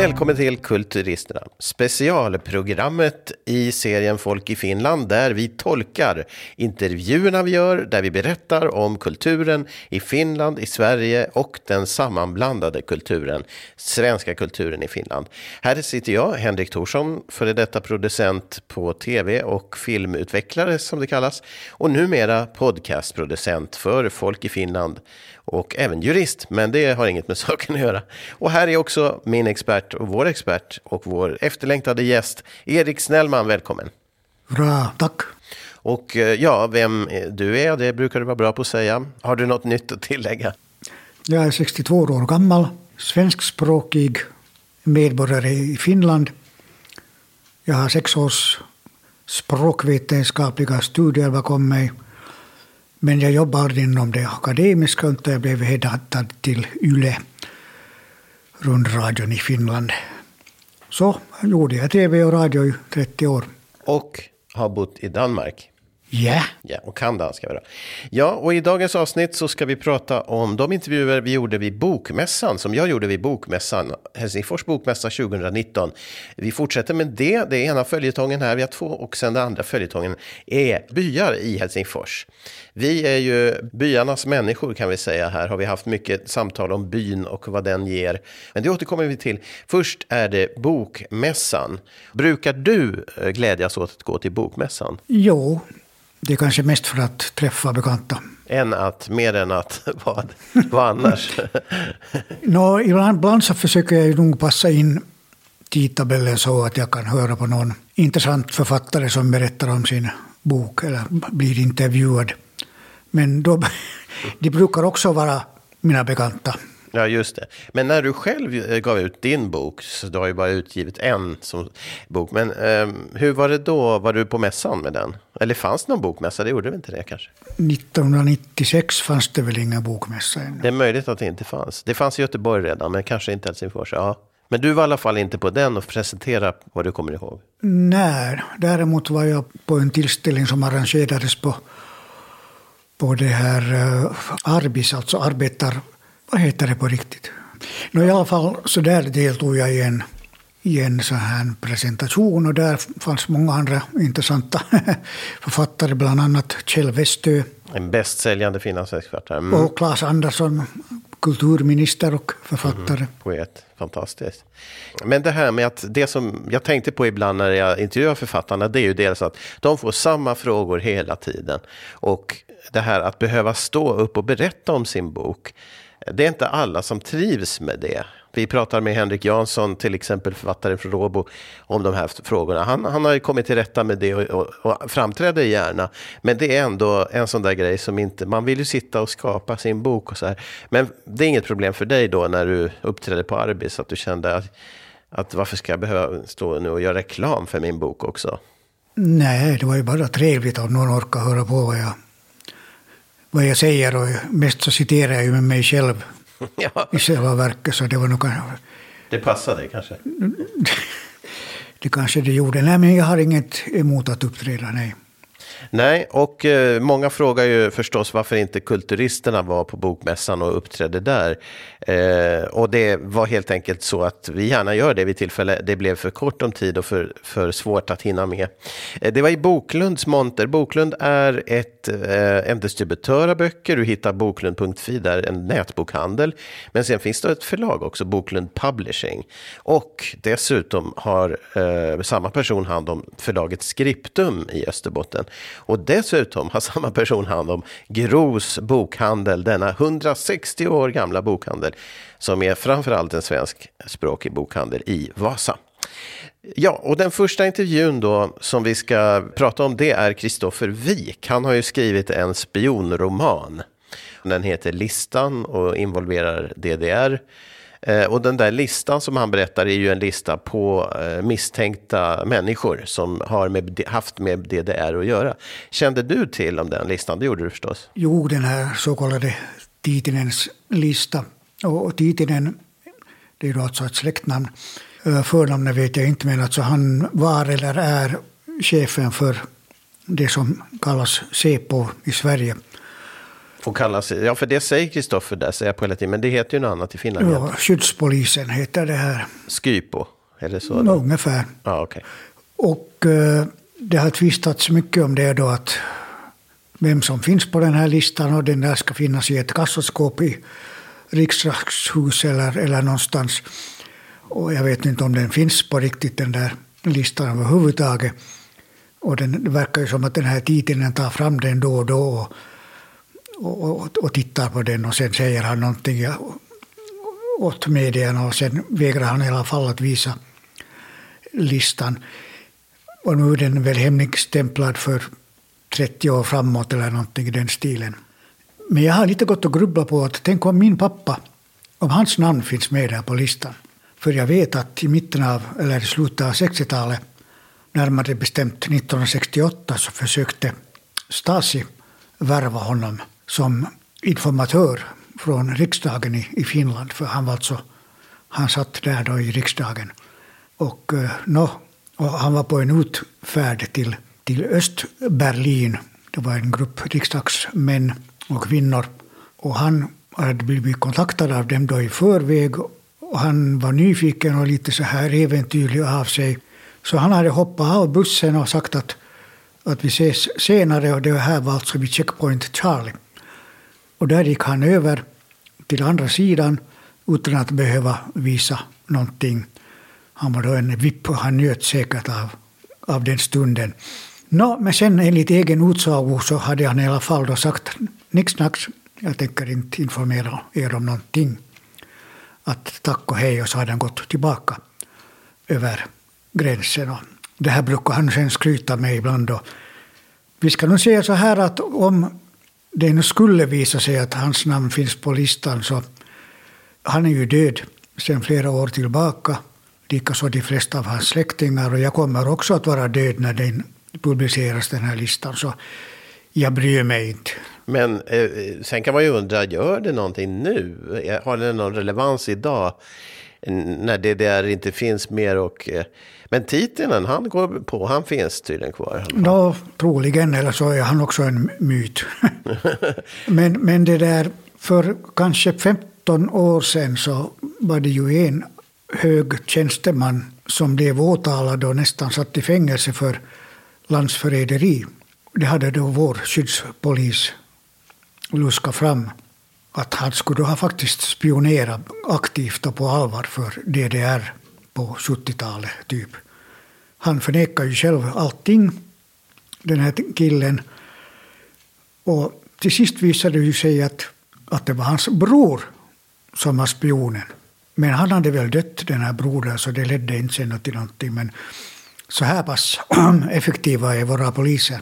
Välkommen till Kulturisterna, specialprogrammet i serien Folk i Finland där vi tolkar intervjuerna vi gör, där vi berättar om kulturen i Finland, i Sverige och den sammanblandade kulturen, svenska kulturen i Finland. Här sitter jag, Henrik Thorsson, före detta producent på tv och filmutvecklare som det kallas och numera podcastproducent för Folk i Finland och även jurist, men det har inget med saken att göra. Och här är också min expert och vår expert och vår efterlängtade gäst, Erik Snellman. Välkommen! Bra, tack! Och eh, ja, vem du är, det brukar du vara bra på att säga. Har du något nytt att tillägga? Jag är 62 år gammal, svenskspråkig medborgare i Finland. Jag har sex års språkvetenskapliga studier bakom mig men jag jobbade inom det akademiska och jag blev headhuntad till YLE, rundradion i Finland. Så gjorde jag tv och radio i 30 år. Och har bott i Danmark? Ja. Ja, och kan danska. Bra. Ja, och i dagens avsnitt så ska vi prata om de intervjuer vi gjorde vid Bokmässan, som jag gjorde vid Bokmässan, Helsingfors Bokmässa 2019. Vi fortsätter med det, det är ena följetongen här, vi har två, och sen den andra följetongen är byar i Helsingfors. Vi är ju byarnas människor kan vi säga här, har vi haft mycket samtal om byn och vad den ger. Men det återkommer vi till. Först är det Bokmässan. Brukar du eh, glädjas åt att gå till Bokmässan? Jo, det är kanske mest för att träffa bekanta. Än att, mer än att, vad, vad annars? no, ibland, ibland så försöker jag nog passa in tidtabellen så att jag kan höra på någon intressant författare som berättar om sin bok eller blir intervjuad. Men då, de brukar också vara mina bekanta. Ja, just det. Men när du själv eh, gav ut din bok, så du har ju bara utgivit en som bok. Men eh, hur var det då? Var du på mässan med den? Eller fanns det någon bokmässa? Det gjorde väl inte det kanske? 1996 fanns det väl inga bokmässa ännu. Det är möjligt att det inte fanns. Det fanns i Göteborg redan, men kanske inte Helsingfors. Ja. Men du var i alla fall inte på den och presentera vad du kommer ihåg? Nej, däremot var jag på en tillställning som arrangerades på, på det här uh, Arbis, alltså arbetar vad heter det på riktigt? No, I alla fall så där deltog jag i en, i en så här presentation och där fanns många andra intressanta författare, bland annat Kjell Westö. En bästsäljande finlandsexpert. Mm. Och Claes Andersson, kulturminister och författare. Mm, poet, fantastiskt. Men det här med att det som jag tänkte på ibland när jag intervjuar författarna, det är ju dels att de får samma frågor hela tiden. Och det här att behöva stå upp och berätta om sin bok det är inte alla som trivs med det. Vi pratar med Henrik Jansson, till exempel författaren från Råbo, om de här frågorna. Han, han har kommit till rätta med det och, och, och, framträder gärna. Men det är ändå en sån där grej som inte... Man vill ju sitta och skapa sin bok och så här. Men det är inget problem för dig då när du uppträdde på Arbis, att du kände att, att varför ska jag behöva stå nu och göra reklam för min bok också? Nej, det var ju bara trevligt om någon orkar höra på vad jag vad jag säger och mest så citerar jag ju med mig själv ja. i själva verket. Så det var nog Det passade kanske? det kanske det gjorde. Nej, men jag har inget emot att uppträda, nej. Nej, och eh, många frågar ju förstås varför inte kulturisterna var på bokmässan och uppträdde där. Eh, och det var helt enkelt så att vi gärna gör det vid tillfälle. Det blev för kort om tid och för, för svårt att hinna med. Eh, det var i Boklunds monter. Boklund är ett, eh, en distributör av böcker. Du hittar boklund.fi där, en nätbokhandel. Men sen finns det ett förlag också, Boklund Publishing. Och dessutom har eh, samma person hand om förlaget Skriptum i Österbotten. Och dessutom har samma person hand om Gros bokhandel, denna 160 år gamla bokhandel som är framförallt en svenskspråkig bokhandel i Vasa. Ja, och den första intervjun då som vi ska prata om det är Kristoffer Wik. Han har ju skrivit en spionroman. Den heter Listan och involverar DDR. Eh, och den där listan som han berättar är ju en lista på eh, misstänkta människor som har med, haft med DDR att göra. Kände du till om den listan? Det gjorde du förstås? Jo, den här så kallade Titinens lista. Och Titinen, det är då alltså ett släktnamn. Eh, förnamnet vet jag inte, men alltså han var eller är chefen för det som kallas Säpo i Sverige. Får kallas, ja, för det säger Kristoffer där, säger jag på hela tiden. Men det heter ju något annat i Finland. Ja, skyddspolisen heter det här. Skypo, är det så? Nå, ungefär. Ja, okay. Och eh, det har tvistats mycket om det då att vem som finns på den här listan och den där ska finnas i ett kassaskåp i riksdagshus eller, eller någonstans. Och jag vet inte om den finns på riktigt den där listan överhuvudtaget. Och den, det verkar ju som att den här titeln tar fram den då och då och, och, och, tittar på den och sen säger han någonting åt medierna och sen vägrar han i alla fall att visa listan. Och nu är den väl hemligstämplad för 30 år framåt eller någonting i den stilen. Men jag har lite gått och grubblat på att tänk om min pappa, om hans namn finns med där på listan. För jag vet att i mitten av, eller slutet av 60-talet, närmare bestämt 1968, så försökte Stasi värva honom som informatör från riksdagen i, i Finland. För han var alltså, han satt där då i riksdagen. Och, eh, no, och han var på en utfärd till, till Östberlin. Det var en grupp riksdagsmän och kvinnor. Och han hade blivit kontaktad av dem då i förväg. Och han var nyfiken och lite så här äventyrlig av sig. Så han hade hoppat av bussen och sagt att, att vi ses senare. Och det här var alltså vid Checkpoint Charlie. Och där gick han över till andra sidan utan att behöva visa någonting. Han var då en vipp och han njöt säkert av, av den stunden. No, men sen enligt egen utsago så hade han i alla fall då sagt nix jag tänker inte informera er om någonting. Att tack och hej och så hade han gått tillbaka över gränsen. Och det här brukar han sen skryta med ibland. Då. Vi ska nog säga så här att om det nu skulle visa sig att hans namn finns på listan så han är ju död sedan flera år tillbaka. Likaså de flesta av hans släktingar och jag kommer också att vara död när den publiceras den här listan. Så jag bryr mig inte. Men eh, eh sen kan man ju undra, gör det någonting nu? Har det någon relevans idag? När DDR inte finns mer och... Eh, men titeln, han går på, han finns tydligen kvar. Ja, troligen, eller så är han också en myt. men, men det där, för kanske 15 år sedan så var det ju en hög tjänsteman som blev åtalad och nästan satt i fängelse för landsförräderi. Det hade då vår skyddspolis luskat fram att han skulle ha faktiskt spionerat aktivt och på allvar för DDR på 70-talet. Typ. Han förnekar ju själv allting, den här killen. Och till sist visade det sig att, att det var hans bror som var spionen. Men han hade väl dött, den här brodern, så det ledde inte sen till någonting. Men så här pass effektiva är våra poliser.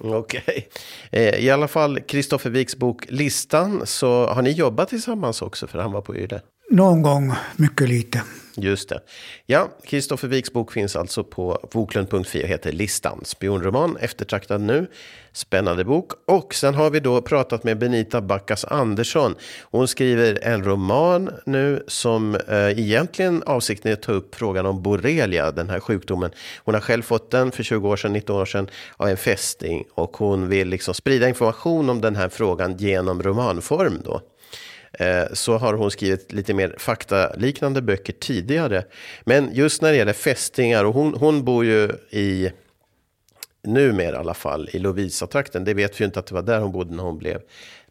Okej. Okay. Eh, I alla fall, Kristoffer Wiks bok Listan, så har ni jobbat tillsammans också för han var på Yle? Någon gång, mycket lite. Just det. Ja, Kristoffer Wiks bok finns alltså på woklund.fi och heter Listan. Spionroman, eftertraktad nu. Spännande bok. Och sen har vi då pratat med Benita Backas Andersson. Hon skriver en roman nu som eh, egentligen avsikten är att ta upp frågan om borrelia, den här sjukdomen. Hon har själv fått den för 20 år sedan, 19 år sedan av en fästing och hon vill liksom sprida information om den här frågan genom romanform då. Eh, så har hon skrivit lite mer faktaliknande böcker tidigare. Men just när det gäller fästingar, och hon, hon bor ju i, numera i alla fall, i Lovisa-trakten. Det vet vi ju inte att det var där hon bodde när hon blev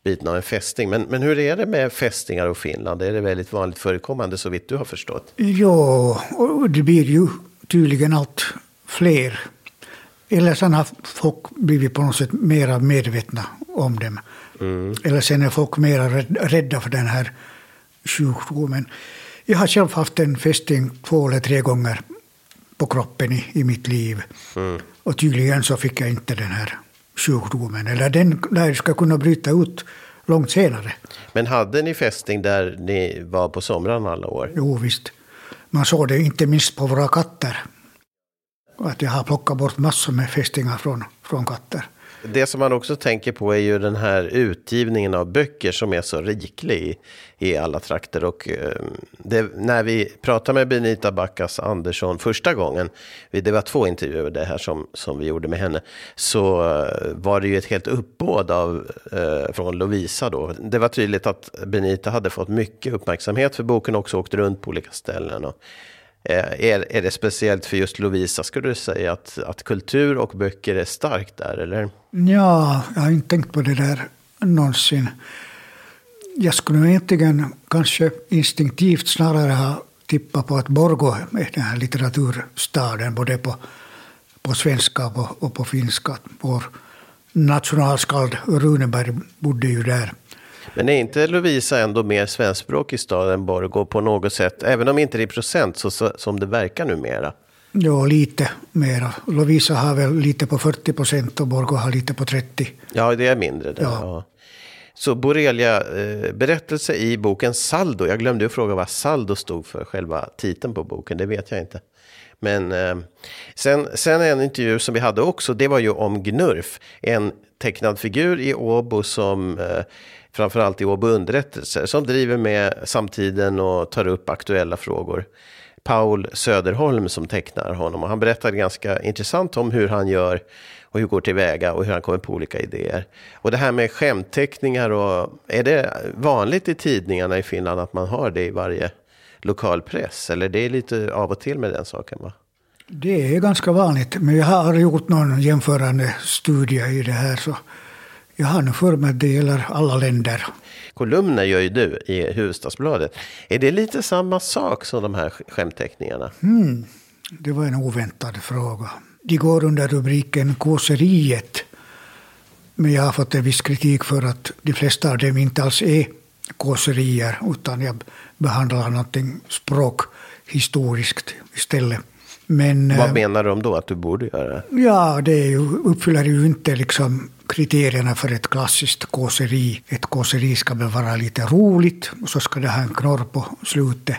biten av en fästing. Men, men hur är det med fästingar och Finland? Är det väldigt vanligt förekommande så vitt du har förstått? Ja, och det blir ju tydligen allt fler. Eller sen har folk blivit på något sätt mer medvetna om dem. Mm. Eller sen är folk mer rädda för den här sjukdomen. Jag har själv haft en fästing två eller tre gånger på kroppen i, i mitt liv. Mm. Och tydligen så fick jag inte den här sjukdomen. Eller den där ska kunna bryta ut långt senare. Men hade ni fästing där ni var på somrarna alla år? Jo, visst. Man såg det inte minst på våra katter. Att jag har plockat bort massor med fästingar från, från katter. Det som man också tänker på är ju den här utgivningen av böcker som är så riklig i, i alla trakter. Och eh, det, när vi pratade med Benita Backas Andersson första gången, det var två intervjuer det här som, som vi gjorde med henne, så eh, var det ju ett helt uppbåd av, eh, från Lovisa då. Det var tydligt att Benita hade fått mycket uppmärksamhet för boken och också åkt runt på olika ställen. Och, Eh, är, är det speciellt för just Lovisa, skulle du säga, att, att kultur och böcker är starkt där, eller? Ja, jag har inte tänkt på det där någonsin. Jag skulle egentligen kanske instinktivt snarare ha tippat på att Borgå är den här litteraturstaden, både på, på svenska och på, och på finska. Vår nationalskald Runeberg bodde ju där. Men är inte Lovisa ändå mer svenskspråkig stad än Borgå på något sätt? Även om inte det är procent så, så, som det verkar numera. Ja, lite mera. Lovisa har väl lite på 40 procent och Borgå har lite på 30. Ja, det är mindre. Där, ja. ja. Så Borrelia eh, berättelse i boken Saldo. Jag glömde att fråga vad Saldo stod för, själva titeln på boken. Det vet jag inte. Men eh, sen, sen en intervju som vi hade också, det var ju om Gnurf. En tecknad figur i Åbo som eh, framförallt i Åbo underrättelser, som driver med samtiden och tar upp aktuella frågor. Paul Söderholm som tecknar honom och han berättade ganska intressant om hur han gör och hur går tillväga och hur han kommer på olika idéer. Och det här med skämtteckningar och är det vanligt i tidningarna i Finland att man har det i varje lokalpress? Eller det är lite av och till med den saken va? Det är ganska vanligt, men jag har gjort någon jämförande studie i det här. Så jag har nog för mig att det gäller alla länder. Kolumner gör ju du i Huvudstadsbladet. Är det lite samma sak som de här skämtteckningarna? Mm, det var en oväntad fråga. De går under rubriken Kåseriet. Men jag har fått en viss kritik för att de flesta av dem inte alls är kåserier, utan jag behandlar någonting språkhistoriskt istället. Men, Vad eh, menar de då att du borde göra? Ja, det ju, uppfyller ju inte liksom kriterierna för ett klassiskt kåseri. Ett kåseri ska väl vara lite roligt och så ska det ha en knorr på slutet.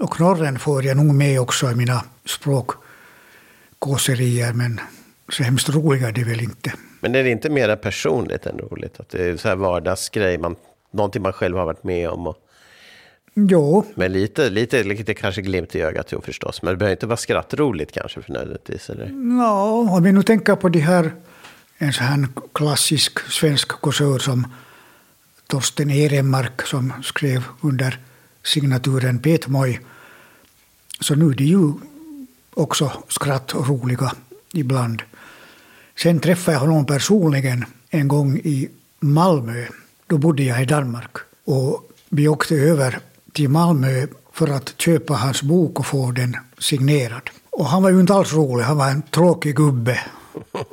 Och knorren får jag nog med också i mina språkkåserier, men så hemskt roliga är det väl inte. Men är det inte mer personligt än roligt? Att det är så här vardagsgrej, man, någonting man själv har varit med om? Och... Jo. Men lite, lite, lite kanske glimt i ögat jo förstås. Men det behöver inte vara skrattroligt kanske för nödvändigtvis. Eller? Ja, om vi nu tänker på de här, en sån här klassisk svensk kåsör som Torsten Ehrenmark som skrev under signaturen Petmoj. Så nu är de ju också skrattroliga ibland. Sen träffade jag honom personligen en gång i Malmö. Då bodde jag i Danmark. Och vi åkte över till Malmö för att köpa hans bok och få den signerad. Och han var ju inte alls rolig, han var en tråkig gubbe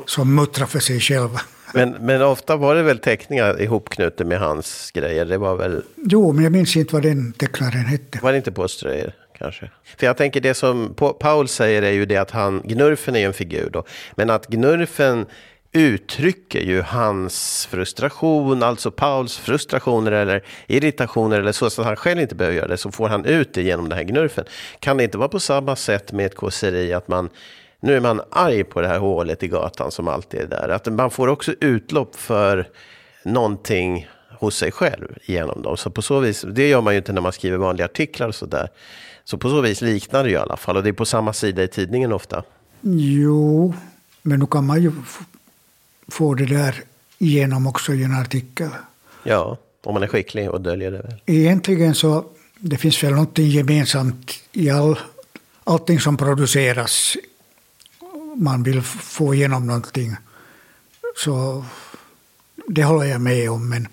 som muttrade för sig själv. Men, men ofta var det väl teckningar ihopknutna med hans grejer? Det var väl... Jo, men jag minns inte vad den tecknaren hette. Var det inte Poströjer? Kanske. För jag tänker det som Paul säger är ju det att han, Gnurfen är ju en figur då, men att Gnurfen uttrycker ju hans frustration, alltså Pauls frustrationer eller irritationer eller så, så att han själv inte behöver göra det, så får han ut det genom den här gnurfen. Kan det inte vara på samma sätt med ett kåseri att man nu är man arg på det här hålet i gatan som alltid är där. Att man får också utlopp för någonting hos sig själv genom dem. Så på så vis, det gör man ju inte när man skriver vanliga artiklar och sådär. Så på så vis liknar det ju i alla fall. Och det är på samma sida i tidningen ofta. Jo, men nu kan man ju få det där igenom också i en artikel. Ja, om man är skicklig och döljer det. Väl. Egentligen så det finns väl något gemensamt i all, allting som produceras. Man vill få igenom någonting. Så det håller jag med om. Men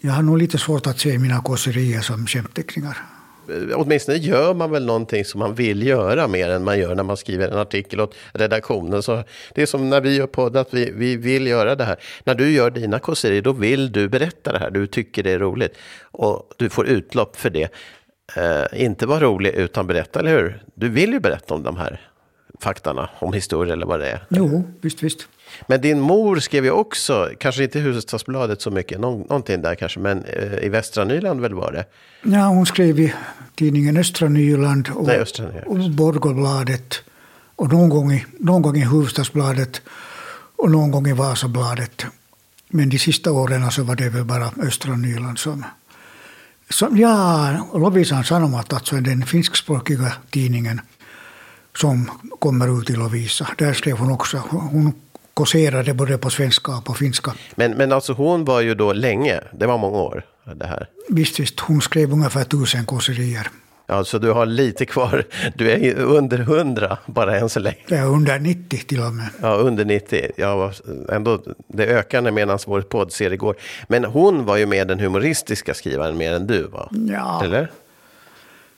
jag har nog lite svårt att se mina kåserier som skämtteckningar eh, åtminstone gör man väl någonting som man vill göra mer än man gör när man skriver en artikel åt redaktionen. Så det är som när vi gör podd, att vi, vi vill göra det här. När du gör dina kåserier, då vill du berätta det här. Du tycker det är roligt. Och du får utlopp för det. Eh, inte vara rolig utan berätta, eller hur? Du vill ju berätta om de här faktarna, om historia eller vad det är. Jo, visst, visst. Men din mor skrev ju också, kanske inte i Huvudstadsbladet så mycket, någonting där kanske, men eh, i Västra Nyland väl var det? Ja, hon skrev i tidningen Östra Nyland och, Nej, Östra, och Borgåbladet och någon gång, i, någon gång i Hufvudstadsbladet. och någon gång i Vasabladet. Men de sista åren så var det väl bara Östra Nyland som... som ja, Lovisan Sanomat, alltså den finskspråkiga tidningen som kommer ut i Lovisa. Där skrev hon också. Hon kåserade både på svenska och på finska. Men, men alltså hon var ju då länge, det var många år det här. Visst, visst. Hon skrev ungefär tusen kåserier. Ja, så du har lite kvar. Du är under 100 bara än så länge. Är under 90 till och med. Ja, under 90. Ja, ändå, det ökar medan vår poddserie går. Men hon var ju mer den humoristiska skrivaren mer än du var. Ja. Eller?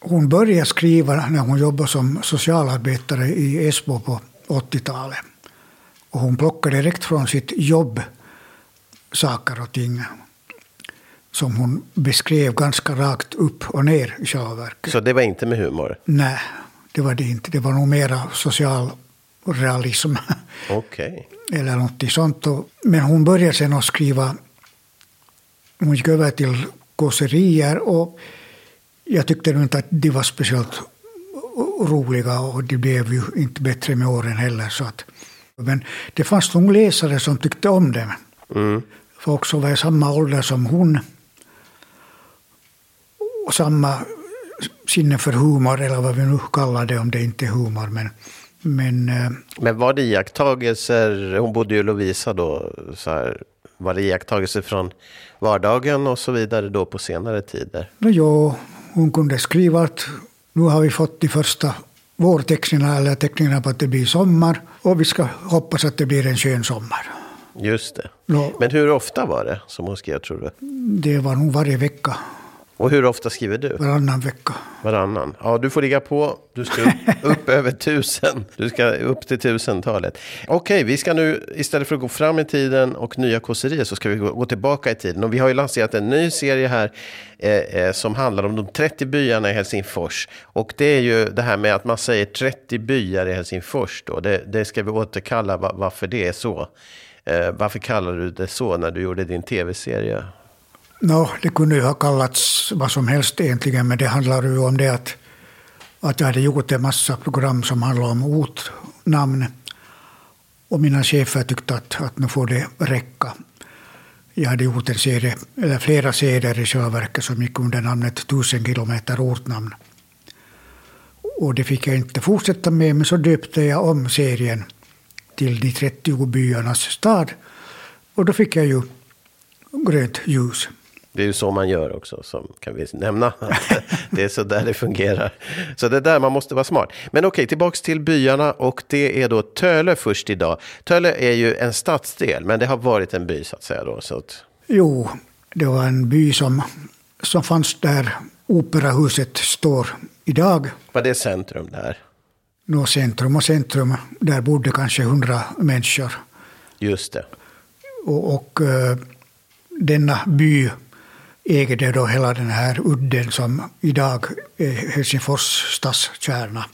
Hon började skriva när hon jobbade som socialarbetare i Esbo på 80-talet. Och hon plockade direkt från sitt jobb saker och ting som hon beskrev ganska rakt upp och ner i själva verket. Så det var inte med humor? Nej, det var det inte. Det var nog mera social realism. Okej. Okay. Eller något sånt. Men hon började sen att skriva, hon gick över till kåserier och jag tyckte nog inte att de var speciellt roliga och de blev ju inte bättre med åren heller. Så att, men det fanns nog läsare som tyckte om dem. Mm. Folk som var i samma ålder som hon och samma sinne för humor, eller vad vi nu kallar det om det inte är humor. Men, men, eh, men var det iakttagelser, hon bodde ju i Lovisa då, så här, var det iakttagelser från vardagen och så vidare då på senare tider? Jo, hon kunde skriva att nu har vi fått de första vårteckningarna eller teckningarna på att det blir sommar och vi ska hoppas att det blir en skön sommar. Just det. No, Men hur ofta var det som hon skrev tror du? Det var nog varje vecka. Och hur ofta skriver du? Varannan vecka. Varannan. Ja, du får ligga på. Du ska upp, upp över tusen. Du ska upp till tusentalet. Okej, vi ska nu istället för att gå fram i tiden och nya kåserier så ska vi gå, tillbaka i tiden. Och vi har ju lanserat en ny serie här eh, eh, som handlar om de 30 byarna i Helsingfors. Och det är ju det här med att man säger 30 byar i Helsingfors då. Det, det ska vi återkalla varför det är så. Eh, varför kallar du det så när du gjorde din tv-serie? No, det kunde ju ha kallats vad som helst egentligen, men det handlar ju om det att, att jag hade gjort en massa program som handlade om ortnamn. Och mina chefer tyckte att, att nu får det räcka. Jag hade gjort en serie, eller flera serier i själva verket som gick under namnet Tusen kilometer ortnamn. Och det fick jag inte fortsätta med, men så döpte jag om serien till De 30 byarnas stad. Och då fick jag ju grönt ljus. Det är ju så man gör också, som kan vi nämna. det är så där det fungerar. Så det är där man måste vara smart. Men okej, tillbaks till byarna och det är då Töle först idag. Töle är ju en stadsdel, men det har varit en by så att säga då. Så att... Jo, det var en by som, som fanns där operahuset står idag. Var det centrum där? Nå, centrum och centrum, där bodde kanske hundra människor. Just det. Och, och uh, denna by ägde då hela den här udden som idag är Helsingfors stadskärna.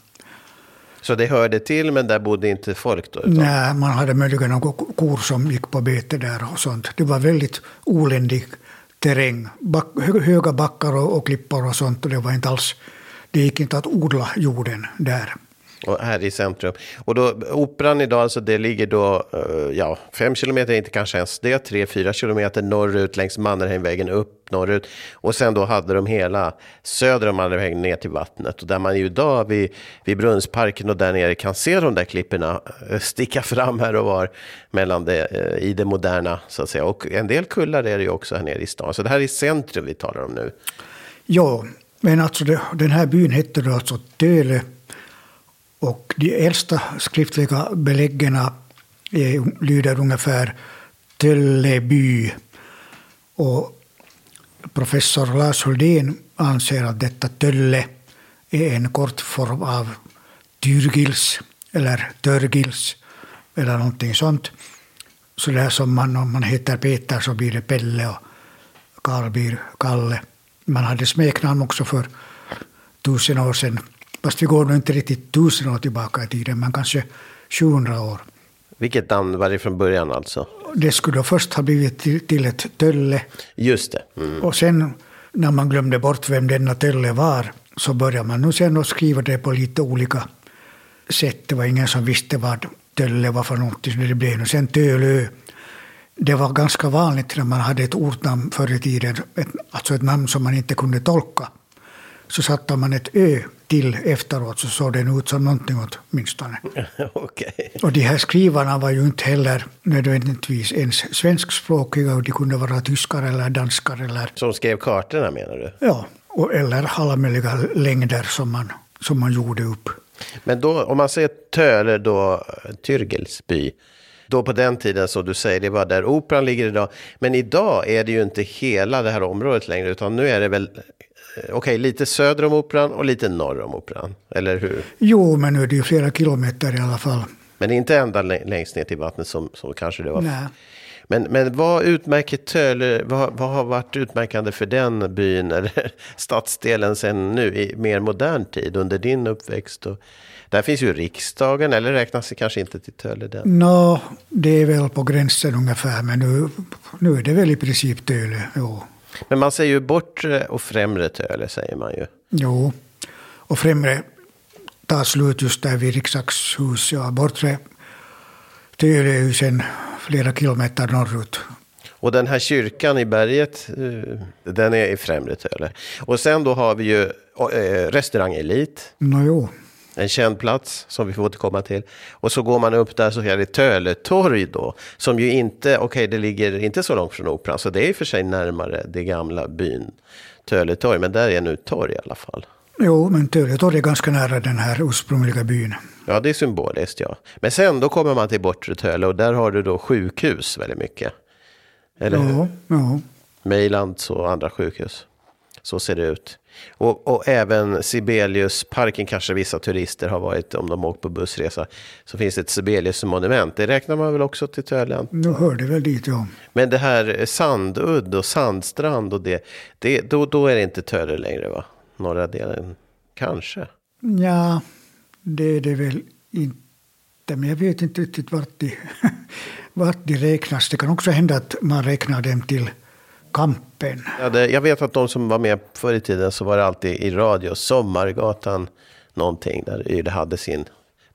Så det hörde till, men där bodde inte folk då? Utan... Nej, man hade möjligen några kor som gick på bete där och sånt. Det var väldigt oländig terräng. Back, höga backar och, och klippor och sånt. Och det var inte alls... Det gick inte att odla jorden där. Och här i centrum. Och då, operan idag, alltså det ligger då, uh, ja, fem kilometer, inte kanske ens det, tre, fyra kilometer norrut längs Mannerheimvägen upp norrut. Och sen då hade de hela söder om Mannerheimvägen ner till vattnet. Och där man ju idag vid, vid Brunnsparken och där nere kan se de där klipporna eh, sticka fram här och var mellan det, uh, i det moderna, så att säga. Och en del kullar är det ju också här nere i stan. Så det här är centrum vi talar om nu. Ja, men alltså det, den här byn hette då alltså Töle och de äldsta skriftliga beläggen lyder ungefär Tölleby. Och professor Lars Huldén anser att detta Tölle är en kort form av Tyrgils eller Törgils eller någonting sånt. Så det här som man, om man heter Peter så blir det Pelle och Karl blir Kalle. Man hade smeknamn också för tusen år sedan. Fast vi går nog inte riktigt tusen år tillbaka i tiden, men kanske 700 år. Vilket namn var det från början alltså? Det skulle då först ha blivit till, ett Tölle. Just det. Mm. Och sen när man glömde bort vem denna Tölle var så började man nu sen att skriva det på lite olika sätt. Det var ingen som visste vad Tölle var för någonting, så det blev nu sen Tölö. Det var ganska vanligt när man hade ett ortnamn förr i tiden, ett, alltså ett namn som man inte kunde tolka. Så satte man ett ö till efteråt så såg den ut som någonting åtminstone. okay. Och de här skrivarna var ju inte heller nödvändigtvis ens svenskspråkiga, och de kunde vara tyskar eller danskar. Eller, Som skrev kartorna menar du? ja, och, eller alla möjliga längder som man, som man gjorde upp. Men då, om man säger Töle då, Tyrgelsby, då på den tiden som du säger, det var där operan ligger idag. Men idag är det ju inte hela det här området längre, utan nu är det väl, okej, okay, lite söder om operan och lite norr om operan, eller hur? Jo, men nu är det ju flera kilometer i alla fall. Men inte ända längst ner till vattnet som, som kanske det var. Nej. Men, men vad utmärker Töle, vad, vad har varit utmärkande för den byn eller stadsdelen sen nu i mer modern tid under din uppväxt? Och, där finns ju riksdagen, eller räknas det kanske inte till Töle? Den? Nå, det är väl på gränsen ungefär, men nu, nu är det väl i princip Töle. Jo. Men man säger ju bortre och främre Töle, säger man ju. Jo, och främre tar slut just där vid riksdagshus. Ja, bortre Töle är ju sen flera kilometer norrut. Och den här kyrkan i berget, eh, den är i främre Töle. Och sen då har vi ju eh, restaurang Elit. Nå jo. En känd plats som vi får återkomma till. Och så går man upp där så kallar Töletorg då. Som ju inte, okej okay, det ligger inte så långt från operan. Så det är i och för sig närmare det gamla byn Töletorg. Men där är nu torg i alla fall. Jo, men Töletorg är ganska nära den här ursprungliga byn. Ja, det är symboliskt ja. Men sen då kommer man till Bortre Töle och där har du då sjukhus väldigt mycket. Eller ja, hur? ja. Mejlands och andra sjukhus. Så ser det ut. Och, och även Sibeliusparken kanske vissa turister har varit om de åkt på bussresa. Så finns det ett Sibelius-monument. Det räknar man väl också till Tölen? Nu hör det väl dit, ja. Men det här Sandudd och Sandstrand och det, det då, då är det inte Töle längre va? Norra delen, kanske? Ja, det är det väl inte. Men jag vet inte riktigt vart de, vart de räknas. Det kan också hända att man räknar dem till Kampen. Ja, det, jag vet att de som var med förr i tiden så var det alltid i radio. Sommargatan någonting där Yle hade sin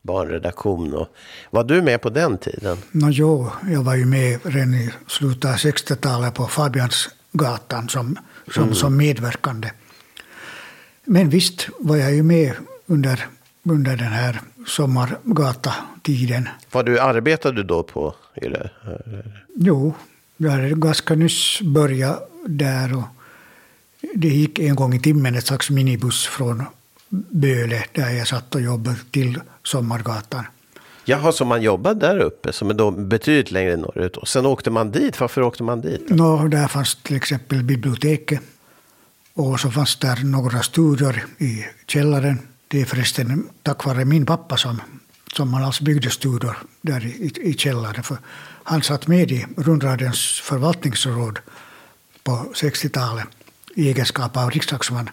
barnredaktion. Och, var du med på den tiden? No, jo, jag var ju med redan i slutet av 60-talet på Fabiansgatan som, som, mm. som medverkande. Men visst var jag ju med under, under den här sommargatatiden. Var du, arbetade du då på Yle? Jo, jag hade ganska nyss börjat där. Och det gick en gång i timmen ett slags minibuss från Böle där jag satt och jobbade till Sommargatan. Jaha, så man jobbade där uppe, som är då betydligt längre norrut. Och sen åkte man dit. Varför åkte man dit? Nå, där fanns till exempel biblioteket. Och så fanns där några studior i källaren. Det är förresten tack vare min pappa som, som man alltså byggde studior där i, i källaren. För han satt med i rundradions förvaltningsråd på 60-talet i egenskap av riksdagsman.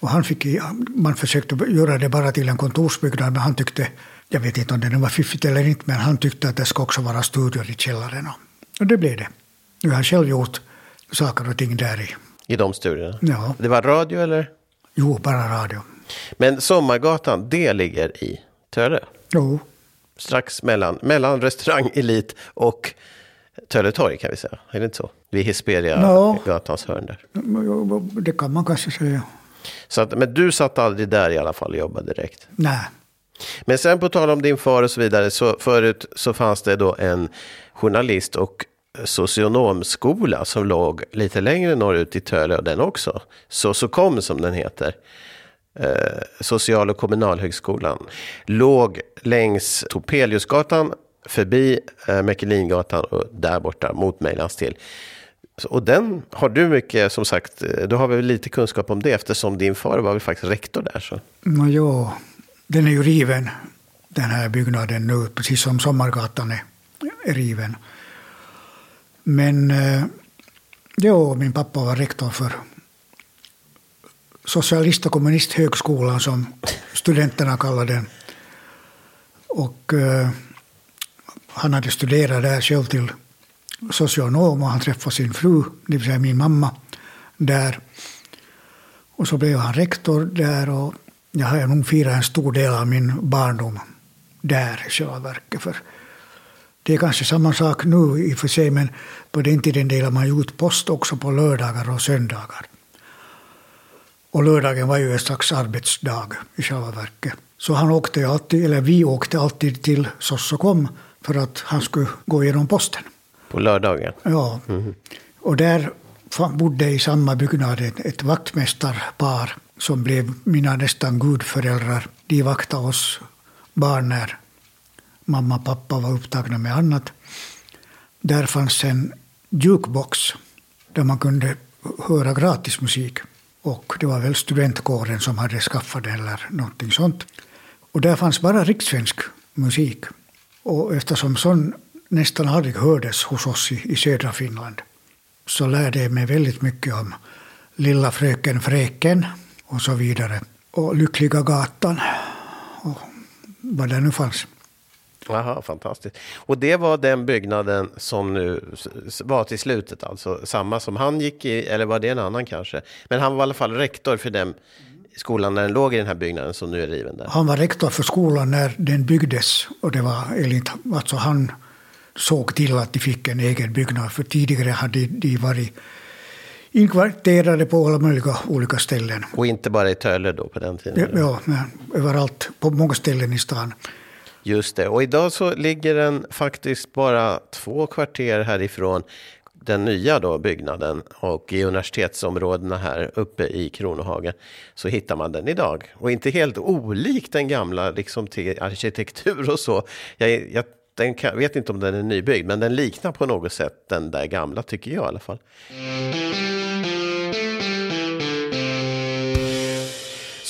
Och han fick, man försökte göra det bara till en kontorsbyggnad, men han tyckte, jag vet inte om det var fiffigt eller inte, men han tyckte att det ska också vara studior i källaren. Och det blev det. Nu har jag själv gjort saker och ting där i. I de studierna? Ja. Det var radio eller? Jo, bara radio. Men Sommargatan, det ligger i Töre? Jo. Strax mellan, mellan restaurang Elit och Töletorg kan vi säga. Är det inte så? Vid Hesperia, Ja. gatans hörn där. Det kan man kanske säga. Så att, men du satt aldrig där i alla fall och jobbade direkt? Nej. Men sen på tal om din far och så vidare, så förut så fanns det då en journalist och socionomskola som låg lite längre norrut i Töle och den också. Sosokom som den heter. Eh, Social och kommunalhögskolan. Låg längs Topeliusgatan förbi eh, Mäkelingatan och där borta mot Mejlans till. Och den har du mycket, som sagt, eh, då du har väl lite kunskap om det eftersom din far var väl faktiskt rektor där. Så. Nå, den är ju riven, den här byggnaden nu, precis som Sommargatan är, är riven. Men eh, jo, min pappa var rektor för Socialist och kommunisthögskolan, som studenterna kallar den. Och eh, han hade studerat där själv till socionom och han träffade sin fru, det vill säga min mamma, där. Och så blev han rektor där och jag har nog firat en stor del av min barndom där i själva verket. För det är kanske samma sak nu i och för sig, men på den tiden delade man ut post också på lördagar och söndagar. Och lördagen var ju en slags arbetsdag i själva verket. Så han åkte alltid, eller vi åkte alltid till Sossokom för att han skulle gå igenom posten. På lördagen? Ja. Mm. Och där bodde i samma byggnad ett, vaktmästarpar som blev mina nästan gudföräldrar. De vaktade oss barn när mamma och pappa var upptagna med annat. Där fanns en jukebox där man kunde höra gratis musik. Och det var väl studentkåren som hade skaffat det eller någonting sånt. Och där fanns bara rikssvensk musik. Och eftersom sån nästan aldrig hördes hos oss i, i södra Finland så lärde jag mig väldigt mycket om Lilla fröken Fräken och så vidare. Och Lyckliga gatan och vad det nu fanns. Aha, fantastiskt. Och det var den byggnaden som nu var till slutet, alltså samma som han gick i, eller var det en annan kanske? Men han var i alla fall rektor för den skolan när den låg i den här byggnaden som nu är riven där. Han var rektor för skolan när den byggdes och det var enligt, alltså han såg till att de fick en egen byggnad, för tidigare hade de varit inkvarterade på alla möjliga olika ställen. Och inte bara i Töle då på den tiden? Ja, men överallt, på många ställen i stan. Just det, och idag så ligger den faktiskt bara två kvarter härifrån den nya då byggnaden och i universitetsområdena här uppe i Kronohagen så hittar man den idag. Och inte helt olik den gamla liksom till arkitektur och så. Jag, jag den kan, vet inte om den är nybyggd, men den liknar på något sätt den där gamla tycker jag i alla fall.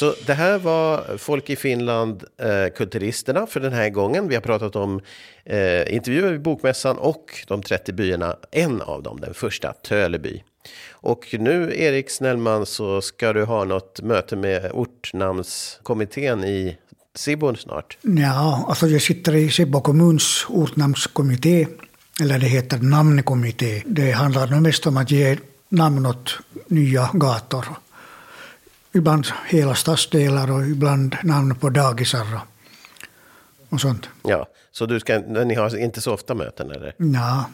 Så det här var Folk i Finland, eh, Kulturisterna för den här gången. Vi har pratat om eh, intervjuer vid Bokmässan och de 30 byarna. En av dem, den första, Töleby. Och nu, Erik Snellman, så ska du ha något möte med ortnamnskommittén i Sibbo snart? Ja, alltså jag sitter i Sibbo kommuns ortnamnskommitté, eller det heter namnkommitté. Det handlar nog mest om att ge namn åt nya gator ibland hela stadsdelar och ibland namn på dagisar och, och sånt. Ja, så du ska, ni har inte så ofta möten eller? Ja,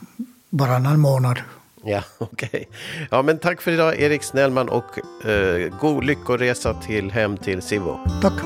varannan månad. Ja, okej. Okay. Ja, men tack för idag Erik Snellman och eh, god lyckoresa till hem till Sivo. Tack.